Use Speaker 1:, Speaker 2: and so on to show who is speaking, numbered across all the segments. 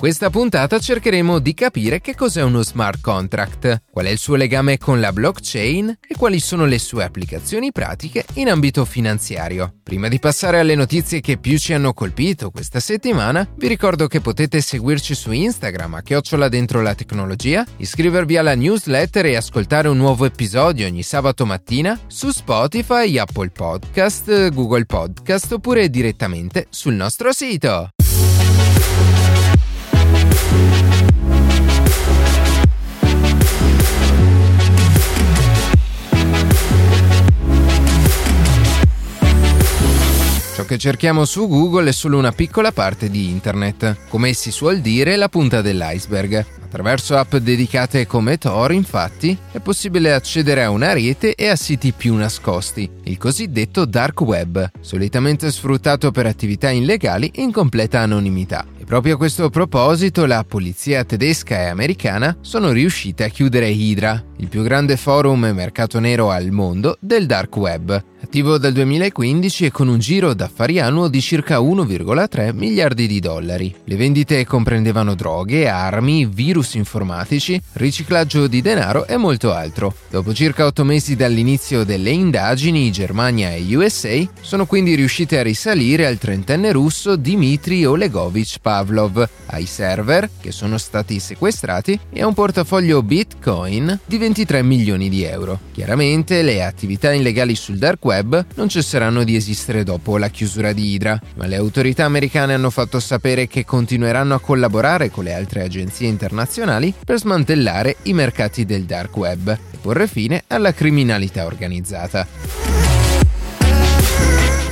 Speaker 1: Questa puntata cercheremo di capire che cos'è uno smart contract, qual è il suo legame con la blockchain e quali sono le sue applicazioni pratiche in ambito finanziario. Prima di passare alle notizie che più ci hanno colpito questa settimana, vi ricordo che potete seguirci su Instagram a chiocciola dentro la tecnologia, iscrivervi alla newsletter e ascoltare un nuovo episodio ogni sabato mattina su Spotify, Apple Podcast, Google Podcast oppure direttamente sul nostro sito. Che cerchiamo su Google è solo una piccola parte di Internet, come si suol dire la punta dell'iceberg. Attraverso app dedicate come Tor, infatti, è possibile accedere a una rete e a siti più nascosti, il cosiddetto dark web, solitamente sfruttato per attività illegali in completa anonimità. Proprio a questo proposito la polizia tedesca e americana sono riuscite a chiudere Hydra, il più grande forum e mercato nero al mondo del dark web, attivo dal 2015 e con un giro d'affari annuo di circa 1,3 miliardi di dollari. Le vendite comprendevano droghe, armi, virus informatici, riciclaggio di denaro e molto altro. Dopo circa 8 mesi dall'inizio delle indagini, Germania e USA sono quindi riuscite a risalire al trentenne russo Dmitry Olegovich Pavlov, ai server che sono stati sequestrati e a un portafoglio Bitcoin di 23 milioni di euro. Chiaramente le attività illegali sul dark web non cesseranno di esistere dopo la chiusura di Hydra, ma le autorità americane hanno fatto sapere che continueranno a collaborare con le altre agenzie internazionali per smantellare i mercati del dark web e porre fine alla criminalità organizzata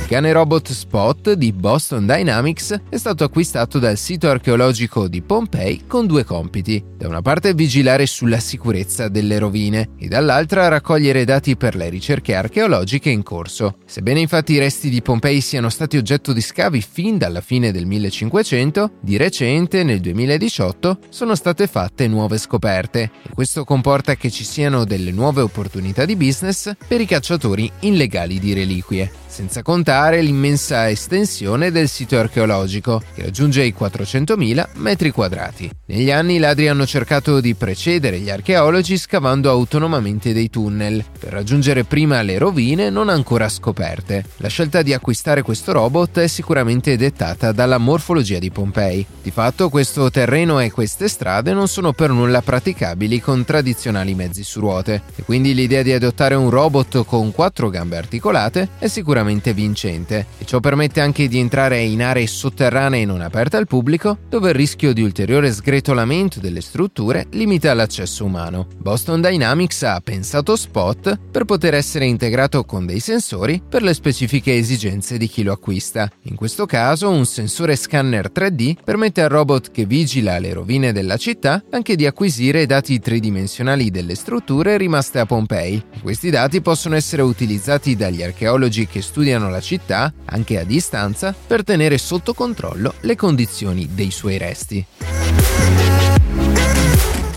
Speaker 1: cane robot Spot di Boston Dynamics è stato acquistato dal sito archeologico di Pompei con due compiti. Da una parte vigilare sulla sicurezza delle rovine e dall'altra raccogliere dati per le ricerche archeologiche in corso. Sebbene infatti i resti di Pompei siano stati oggetto di scavi fin dalla fine del 1500, di recente, nel 2018, sono state fatte nuove scoperte e questo comporta che ci siano delle nuove opportunità di business per i cacciatori illegali di reliquie senza contare l'immensa estensione del sito archeologico, che raggiunge i 400.000 metri quadrati. Negli anni i ladri hanno cercato di precedere gli archeologi scavando autonomamente dei tunnel, per raggiungere prima le rovine non ancora scoperte. La scelta di acquistare questo robot è sicuramente dettata dalla morfologia di Pompei. Di fatto questo terreno e queste strade non sono per nulla praticabili con tradizionali mezzi su ruote, e quindi l'idea di adottare un robot con quattro gambe articolate è sicuramente estremamente vincente e ciò permette anche di entrare in aree sotterranee non aperte al pubblico dove il rischio di ulteriore sgretolamento delle strutture limita l'accesso umano. Boston Dynamics ha pensato Spot per poter essere integrato con dei sensori per le specifiche esigenze di chi lo acquista. In questo caso un sensore scanner 3D permette al robot che vigila le rovine della città anche di acquisire dati tridimensionali delle strutture rimaste a Pompei. Questi dati possono essere utilizzati dagli archeologi che studiano la città, anche a distanza, per tenere sotto controllo le condizioni dei suoi resti.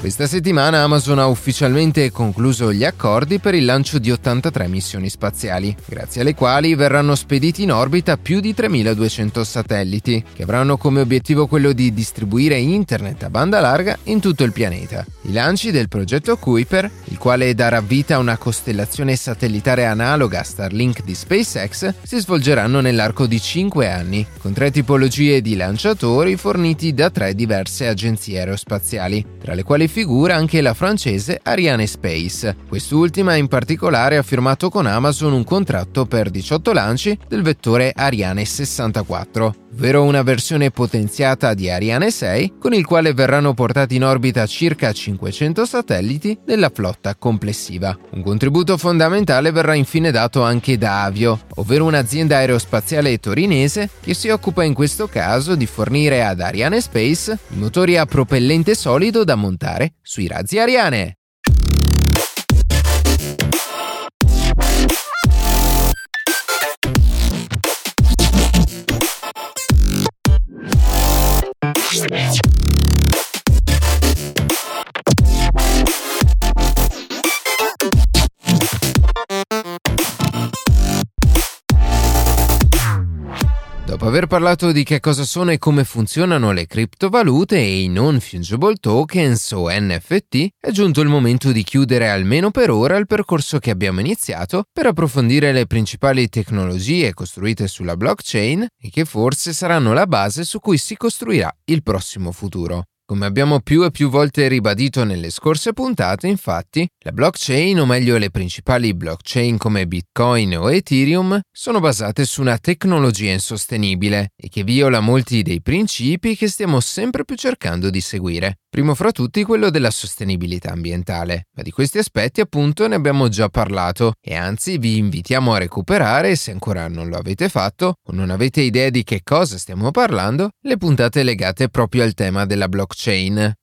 Speaker 1: Questa settimana Amazon ha ufficialmente concluso gli accordi per il lancio di 83 missioni spaziali, grazie alle quali verranno spediti in orbita più di 3200 satelliti, che avranno come obiettivo quello di distribuire internet a banda larga in tutto il pianeta. I lanci del progetto Kuiper, il quale darà vita a una costellazione satellitare analoga a Starlink di SpaceX, si svolgeranno nell'arco di 5 anni, con tre tipologie di lanciatori forniti da tre diverse agenzie aerospaziali, tra le quali figura anche la francese Ariane Space. Quest'ultima in particolare ha firmato con Amazon un contratto per 18 lanci del vettore Ariane 64, ovvero una versione potenziata di Ariane 6 con il quale verranno portati in orbita circa 500 satelliti della flotta complessiva. Un contributo fondamentale verrà infine dato anche da Avio, ovvero un'azienda aerospaziale torinese che si occupa in questo caso di fornire ad Ariane Space i motori a propellente solido da montare sui razzi Ariane. Dopo aver parlato di che cosa sono e come funzionano le criptovalute e i non fungible tokens o NFT, è giunto il momento di chiudere almeno per ora il percorso che abbiamo iniziato per approfondire le principali tecnologie costruite sulla blockchain e che forse saranno la base su cui si costruirà il prossimo futuro. Come abbiamo più e più volte ribadito nelle scorse puntate, infatti, la blockchain, o meglio le principali blockchain come Bitcoin o Ethereum, sono basate su una tecnologia insostenibile e che viola molti dei principi che stiamo sempre più cercando di seguire. Primo fra tutti quello della sostenibilità ambientale, ma di questi aspetti appunto ne abbiamo già parlato e anzi vi invitiamo a recuperare, se ancora non lo avete fatto o non avete idea di che cosa stiamo parlando, le puntate legate proprio al tema della blockchain,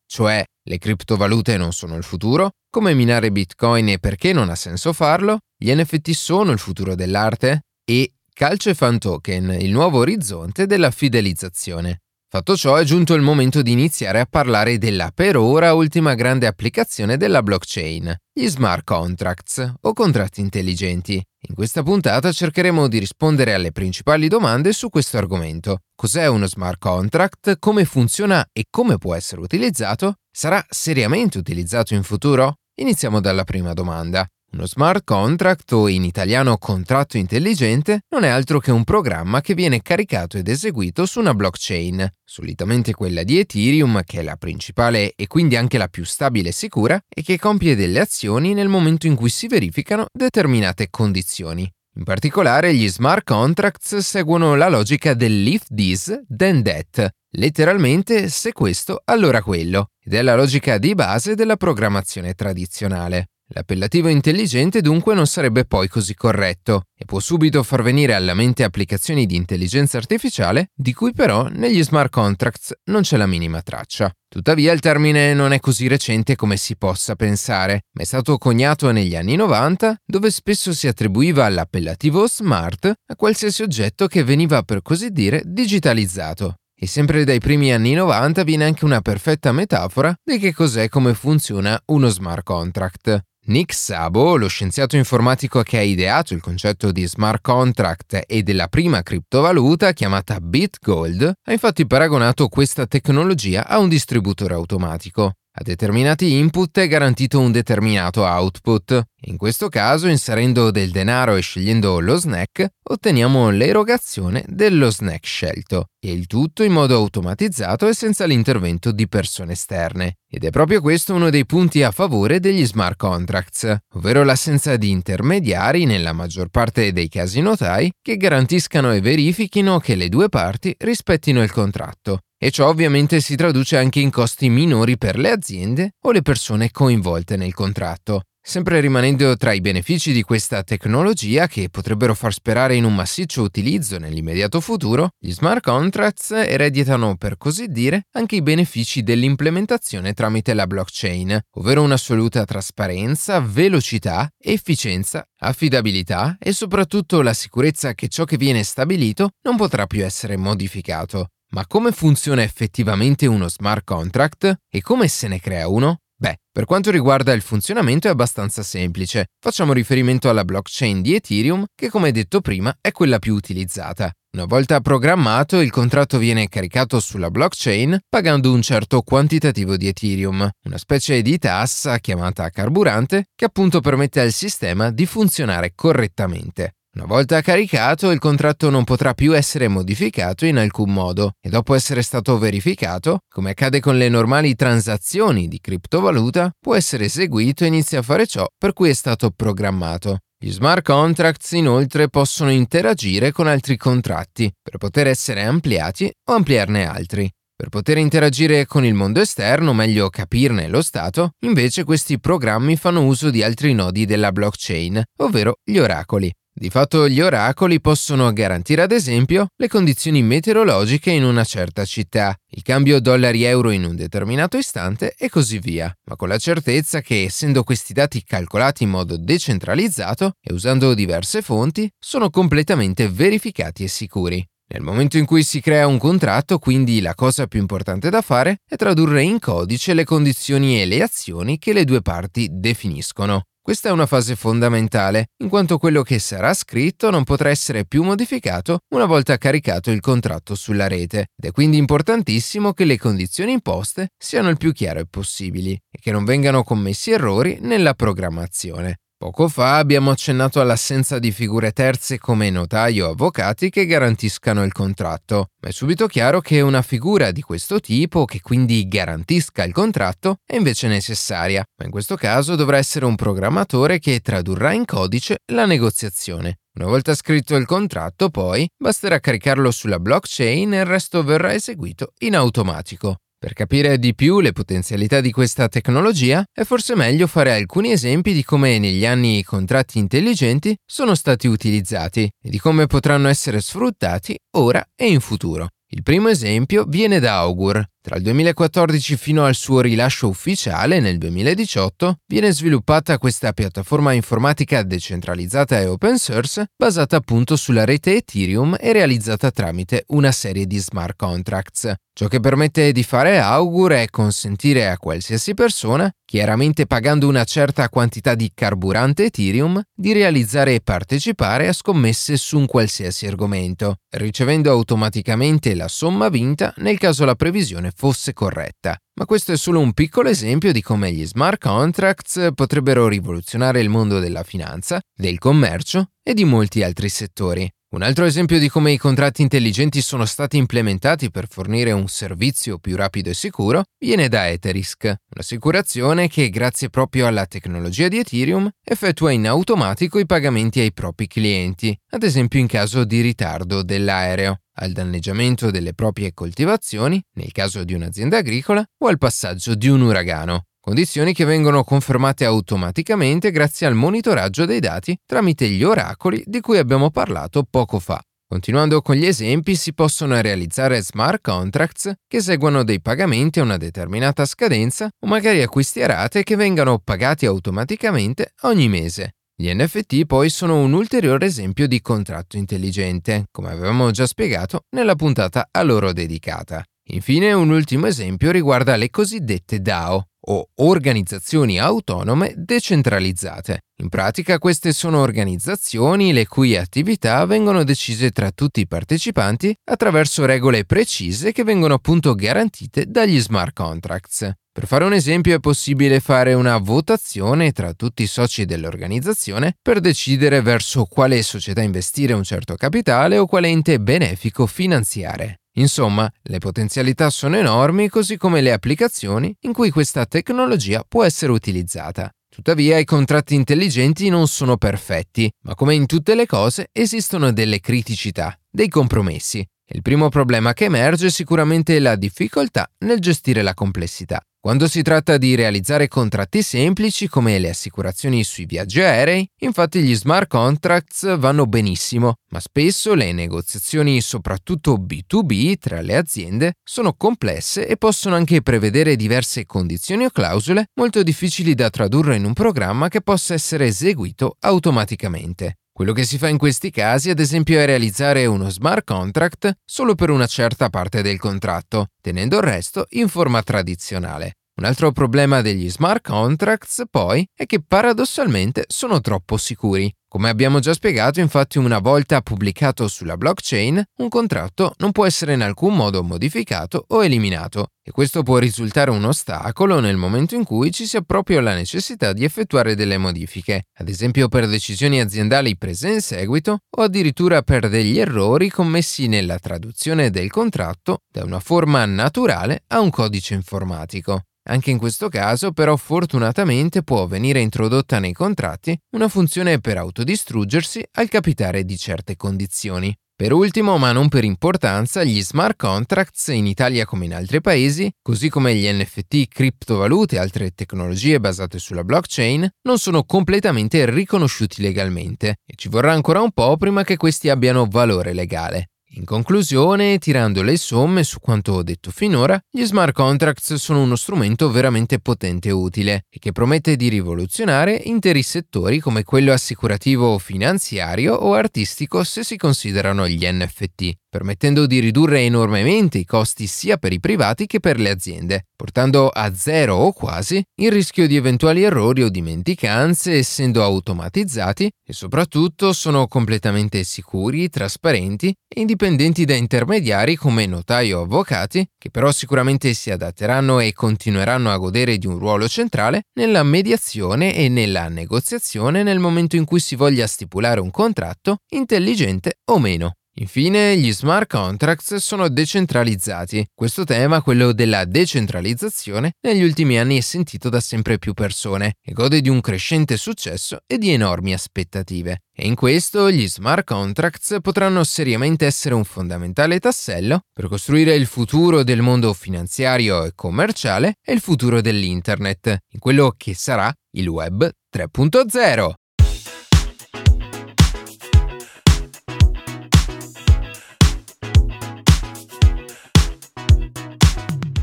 Speaker 1: cioè le criptovalute non sono il futuro, come minare bitcoin e perché non ha senso farlo, gli NFT sono il futuro dell'arte e Calce Fan Token, il nuovo orizzonte della fidelizzazione. Fatto ciò è giunto il momento di iniziare a parlare della per ora ultima grande applicazione della blockchain, gli smart contracts o contratti intelligenti. In questa puntata cercheremo di rispondere alle principali domande su questo argomento. Cos'è uno smart contract? Come funziona e come può essere utilizzato? Sarà seriamente utilizzato in futuro? Iniziamo dalla prima domanda. Uno smart contract o in italiano contratto intelligente non è altro che un programma che viene caricato ed eseguito su una blockchain, solitamente quella di Ethereum che è la principale e quindi anche la più stabile e sicura e che compie delle azioni nel momento in cui si verificano determinate condizioni. In particolare gli smart contracts seguono la logica dell'if this then that, letteralmente se questo allora quello, ed è la logica di base della programmazione tradizionale. L'appellativo intelligente dunque non sarebbe poi così corretto e può subito far venire alla mente applicazioni di intelligenza artificiale di cui però negli smart contracts non c'è la minima traccia. Tuttavia il termine non è così recente come si possa pensare, ma è stato coniato negli anni 90 dove spesso si attribuiva l'appellativo smart a qualsiasi oggetto che veniva per così dire digitalizzato. E sempre dai primi anni 90 viene anche una perfetta metafora di che cos'è e come funziona uno smart contract. Nick Szabo, lo scienziato informatico che ha ideato il concetto di smart contract e della prima criptovaluta chiamata BitGold, ha infatti paragonato questa tecnologia a un distributore automatico. A determinati input è garantito un determinato output. In questo caso, inserendo del denaro e scegliendo lo snack, otteniamo l'erogazione dello snack scelto, e il tutto in modo automatizzato e senza l'intervento di persone esterne. Ed è proprio questo uno dei punti a favore degli smart contracts, ovvero l'assenza di intermediari nella maggior parte dei casi notai che garantiscano e verifichino che le due parti rispettino il contratto e ciò ovviamente si traduce anche in costi minori per le aziende o le persone coinvolte nel contratto. Sempre rimanendo tra i benefici di questa tecnologia che potrebbero far sperare in un massiccio utilizzo nell'immediato futuro, gli smart contracts ereditano per così dire anche i benefici dell'implementazione tramite la blockchain, ovvero un'assoluta trasparenza, velocità, efficienza, affidabilità e soprattutto la sicurezza che ciò che viene stabilito non potrà più essere modificato. Ma come funziona effettivamente uno smart contract e come se ne crea uno? Beh, per quanto riguarda il funzionamento è abbastanza semplice. Facciamo riferimento alla blockchain di Ethereum, che come detto prima è quella più utilizzata. Una volta programmato, il contratto viene caricato sulla blockchain pagando un certo quantitativo di Ethereum, una specie di tassa chiamata carburante che appunto permette al sistema di funzionare correttamente. Una volta caricato, il contratto non potrà più essere modificato in alcun modo e dopo essere stato verificato, come accade con le normali transazioni di criptovaluta, può essere eseguito e inizia a fare ciò per cui è stato programmato. Gli smart contracts inoltre possono interagire con altri contratti per poter essere ampliati o ampliarne altri. Per poter interagire con il mondo esterno, meglio capirne lo stato, invece questi programmi fanno uso di altri nodi della blockchain, ovvero gli oracoli. Di fatto gli oracoli possono garantire ad esempio le condizioni meteorologiche in una certa città, il cambio dollari-euro in un determinato istante e così via, ma con la certezza che essendo questi dati calcolati in modo decentralizzato e usando diverse fonti, sono completamente verificati e sicuri. Nel momento in cui si crea un contratto, quindi la cosa più importante da fare è tradurre in codice le condizioni e le azioni che le due parti definiscono. Questa è una fase fondamentale, in quanto quello che sarà scritto non potrà essere più modificato una volta caricato il contratto sulla rete, ed è quindi importantissimo che le condizioni imposte siano il più chiare possibili e che non vengano commessi errori nella programmazione. Poco fa abbiamo accennato all'assenza di figure terze come notaio o avvocati che garantiscano il contratto, ma è subito chiaro che una figura di questo tipo, che quindi garantisca il contratto, è invece necessaria, ma in questo caso dovrà essere un programmatore che tradurrà in codice la negoziazione. Una volta scritto il contratto, poi, basterà caricarlo sulla blockchain e il resto verrà eseguito in automatico. Per capire di più le potenzialità di questa tecnologia è forse meglio fare alcuni esempi di come negli anni i contratti intelligenti sono stati utilizzati e di come potranno essere sfruttati ora e in futuro. Il primo esempio viene da Augur. Tra il 2014 fino al suo rilascio ufficiale nel 2018 viene sviluppata questa piattaforma informatica decentralizzata e open source basata appunto sulla rete Ethereum e realizzata tramite una serie di smart contracts. Ciò che permette di fare Augur è consentire a qualsiasi persona, chiaramente pagando una certa quantità di carburante Ethereum, di realizzare e partecipare a scommesse su un qualsiasi argomento, ricevendo automaticamente la somma vinta nel caso la previsione fosse corretta. Ma questo è solo un piccolo esempio di come gli smart contracts potrebbero rivoluzionare il mondo della finanza, del commercio e di molti altri settori. Un altro esempio di come i contratti intelligenti sono stati implementati per fornire un servizio più rapido e sicuro viene da Eterisk, un'assicurazione che, grazie proprio alla tecnologia di Ethereum, effettua in automatico i pagamenti ai propri clienti, ad esempio in caso di ritardo dell'aereo, al danneggiamento delle proprie coltivazioni, nel caso di un'azienda agricola, o al passaggio di un uragano condizioni che vengono confermate automaticamente grazie al monitoraggio dei dati tramite gli oracoli di cui abbiamo parlato poco fa. Continuando con gli esempi, si possono realizzare smart contracts che eseguono dei pagamenti a una determinata scadenza o magari acquisti a rate che vengano pagati automaticamente ogni mese. Gli NFT poi sono un ulteriore esempio di contratto intelligente, come avevamo già spiegato nella puntata a loro dedicata. Infine un ultimo esempio riguarda le cosiddette DAO, o organizzazioni autonome decentralizzate. In pratica queste sono organizzazioni le cui attività vengono decise tra tutti i partecipanti attraverso regole precise che vengono appunto garantite dagli smart contracts. Per fare un esempio è possibile fare una votazione tra tutti i soci dell'organizzazione per decidere verso quale società investire un certo capitale o quale ente benefico finanziare. Insomma, le potenzialità sono enormi così come le applicazioni in cui questa tecnologia può essere utilizzata. Tuttavia i contratti intelligenti non sono perfetti, ma come in tutte le cose esistono delle criticità, dei compromessi. Il primo problema che emerge è sicuramente la difficoltà nel gestire la complessità. Quando si tratta di realizzare contratti semplici come le assicurazioni sui viaggi aerei, infatti gli smart contracts vanno benissimo, ma spesso le negoziazioni, soprattutto B2B tra le aziende, sono complesse e possono anche prevedere diverse condizioni o clausole molto difficili da tradurre in un programma che possa essere eseguito automaticamente. Quello che si fa in questi casi, ad esempio, è realizzare uno smart contract solo per una certa parte del contratto, tenendo il resto in forma tradizionale. Un altro problema degli smart contracts, poi, è che paradossalmente sono troppo sicuri. Come abbiamo già spiegato, infatti, una volta pubblicato sulla blockchain, un contratto non può essere in alcun modo modificato o eliminato, e questo può risultare un ostacolo nel momento in cui ci sia proprio la necessità di effettuare delle modifiche, ad esempio per decisioni aziendali prese in seguito o addirittura per degli errori commessi nella traduzione del contratto da una forma naturale a un codice informatico. Anche in questo caso, però, fortunatamente può venire introdotta nei contratti una funzione per autodistruggersi al capitare di certe condizioni. Per ultimo, ma non per importanza, gli smart contracts in Italia come in altri paesi, così come gli NFT, criptovalute e altre tecnologie basate sulla blockchain, non sono completamente riconosciuti legalmente e ci vorrà ancora un po' prima che questi abbiano valore legale. In conclusione, tirando le somme su quanto ho detto finora, gli smart contracts sono uno strumento veramente potente e utile e che promette di rivoluzionare interi settori come quello assicurativo, finanziario o artistico se si considerano gli NFT. Permettendo di ridurre enormemente i costi sia per i privati che per le aziende, portando a zero o quasi il rischio di eventuali errori o dimenticanze essendo automatizzati e soprattutto sono completamente sicuri, trasparenti e indipendenti da intermediari come notai o avvocati, che però sicuramente si adatteranno e continueranno a godere di un ruolo centrale nella mediazione e nella negoziazione nel momento in cui si voglia stipulare un contratto, intelligente o meno. Infine, gli smart contracts sono decentralizzati. Questo tema, quello della decentralizzazione, negli ultimi anni è sentito da sempre più persone e gode di un crescente successo e di enormi aspettative. E in questo gli smart contracts potranno seriamente essere un fondamentale tassello per costruire il futuro del mondo finanziario e commerciale e il futuro dell'Internet, in quello che sarà il Web 3.0.